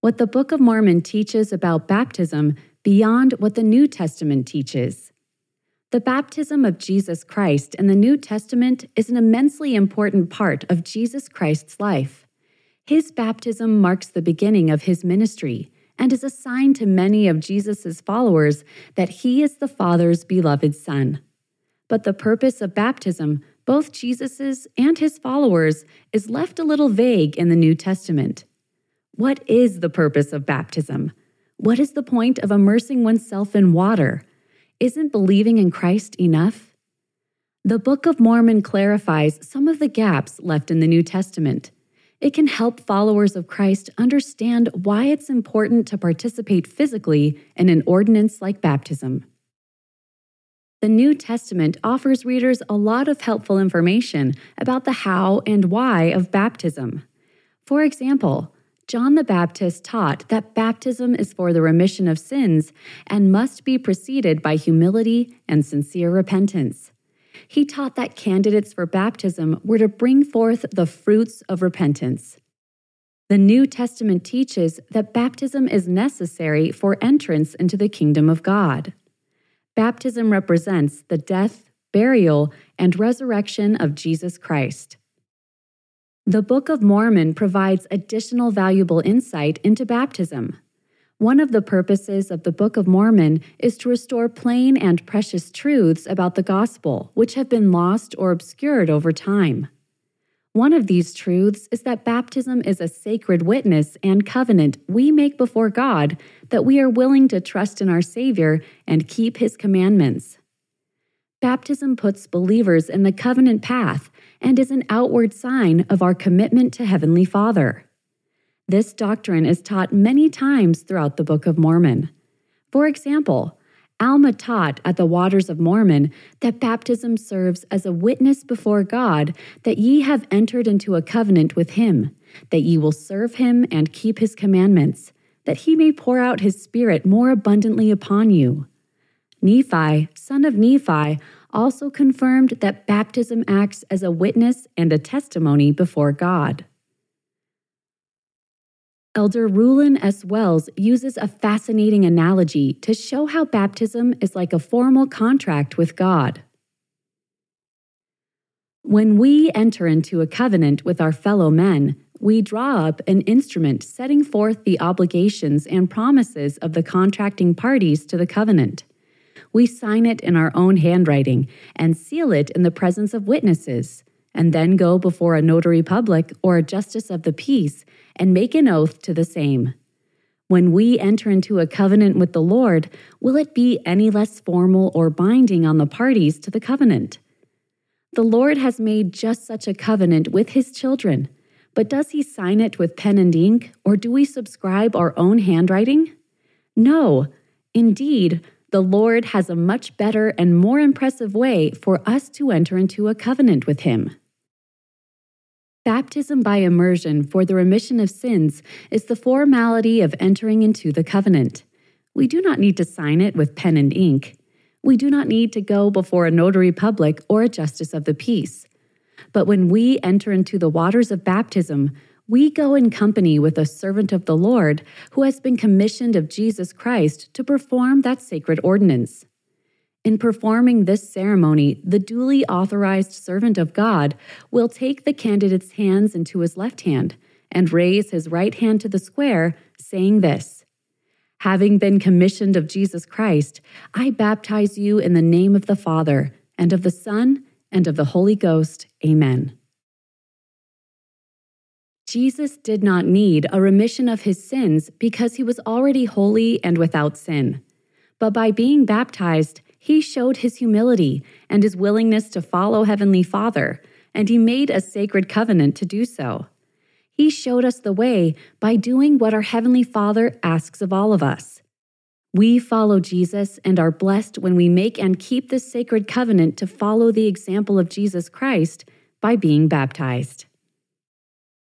what the Book of Mormon teaches about baptism beyond what the New Testament teaches. The baptism of Jesus Christ in the New Testament is an immensely important part of Jesus Christ's life. His baptism marks the beginning of his ministry and is a sign to many of Jesus' followers that he is the Father's beloved Son. But the purpose of baptism, both Jesus's and his followers, is left a little vague in the New Testament. What is the purpose of baptism? What is the point of immersing oneself in water? Isn't believing in Christ enough? The Book of Mormon clarifies some of the gaps left in the New Testament. It can help followers of Christ understand why it's important to participate physically in an ordinance like baptism. The New Testament offers readers a lot of helpful information about the how and why of baptism. For example, John the Baptist taught that baptism is for the remission of sins and must be preceded by humility and sincere repentance. He taught that candidates for baptism were to bring forth the fruits of repentance. The New Testament teaches that baptism is necessary for entrance into the kingdom of God. Baptism represents the death, burial, and resurrection of Jesus Christ. The Book of Mormon provides additional valuable insight into baptism. One of the purposes of the Book of Mormon is to restore plain and precious truths about the gospel, which have been lost or obscured over time. One of these truths is that baptism is a sacred witness and covenant we make before God that we are willing to trust in our Savior and keep His commandments. Baptism puts believers in the covenant path and is an outward sign of our commitment to Heavenly Father. This doctrine is taught many times throughout the Book of Mormon. For example, Alma taught at the Waters of Mormon that baptism serves as a witness before God that ye have entered into a covenant with Him, that ye will serve Him and keep His commandments, that He may pour out His Spirit more abundantly upon you. Nephi, son of Nephi, also confirmed that baptism acts as a witness and a testimony before God. Elder Rulon S. Wells uses a fascinating analogy to show how baptism is like a formal contract with God. When we enter into a covenant with our fellow men, we draw up an instrument setting forth the obligations and promises of the contracting parties to the covenant we sign it in our own handwriting and seal it in the presence of witnesses, and then go before a notary public or a justice of the peace and make an oath to the same. When we enter into a covenant with the Lord, will it be any less formal or binding on the parties to the covenant? The Lord has made just such a covenant with his children, but does he sign it with pen and ink, or do we subscribe our own handwriting? No. Indeed, the Lord has a much better and more impressive way for us to enter into a covenant with Him. Baptism by immersion for the remission of sins is the formality of entering into the covenant. We do not need to sign it with pen and ink. We do not need to go before a notary public or a justice of the peace. But when we enter into the waters of baptism, we go in company with a servant of the Lord who has been commissioned of Jesus Christ to perform that sacred ordinance. In performing this ceremony, the duly authorized servant of God will take the candidate's hands into his left hand and raise his right hand to the square, saying this Having been commissioned of Jesus Christ, I baptize you in the name of the Father, and of the Son, and of the Holy Ghost. Amen. Jesus did not need a remission of his sins because he was already holy and without sin. But by being baptized, he showed his humility and his willingness to follow Heavenly Father, and he made a sacred covenant to do so. He showed us the way by doing what our Heavenly Father asks of all of us. We follow Jesus and are blessed when we make and keep this sacred covenant to follow the example of Jesus Christ by being baptized.